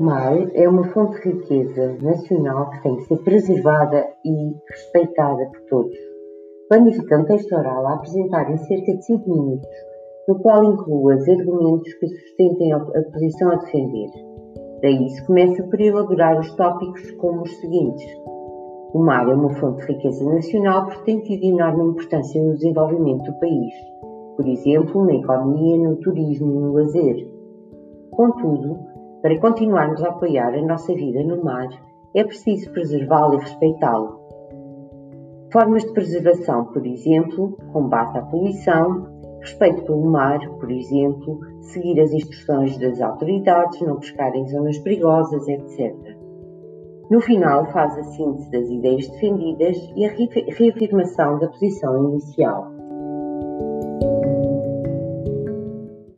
Mar é uma fonte de riqueza nacional que tem que ser preservada e respeitada por todos. Planifica um texto oral a apresentar em cerca de 5 minutos, no qual inclua os argumentos que sustentem a posição a defender. Daí se começa por elaborar os tópicos como os seguintes. O mar é uma fonte de riqueza nacional porque tem tido enorme importância no desenvolvimento do país, por exemplo, na economia, no turismo e no lazer. Contudo, para continuarmos a apoiar a nossa vida no mar, é preciso preservá-lo e respeitá-lo. Formas de preservação, por exemplo, combate à poluição, respeito pelo mar, por exemplo, seguir as instruções das autoridades, não pescar em zonas perigosas, etc. No final, faz a síntese das ideias defendidas e a reafirmação da posição inicial.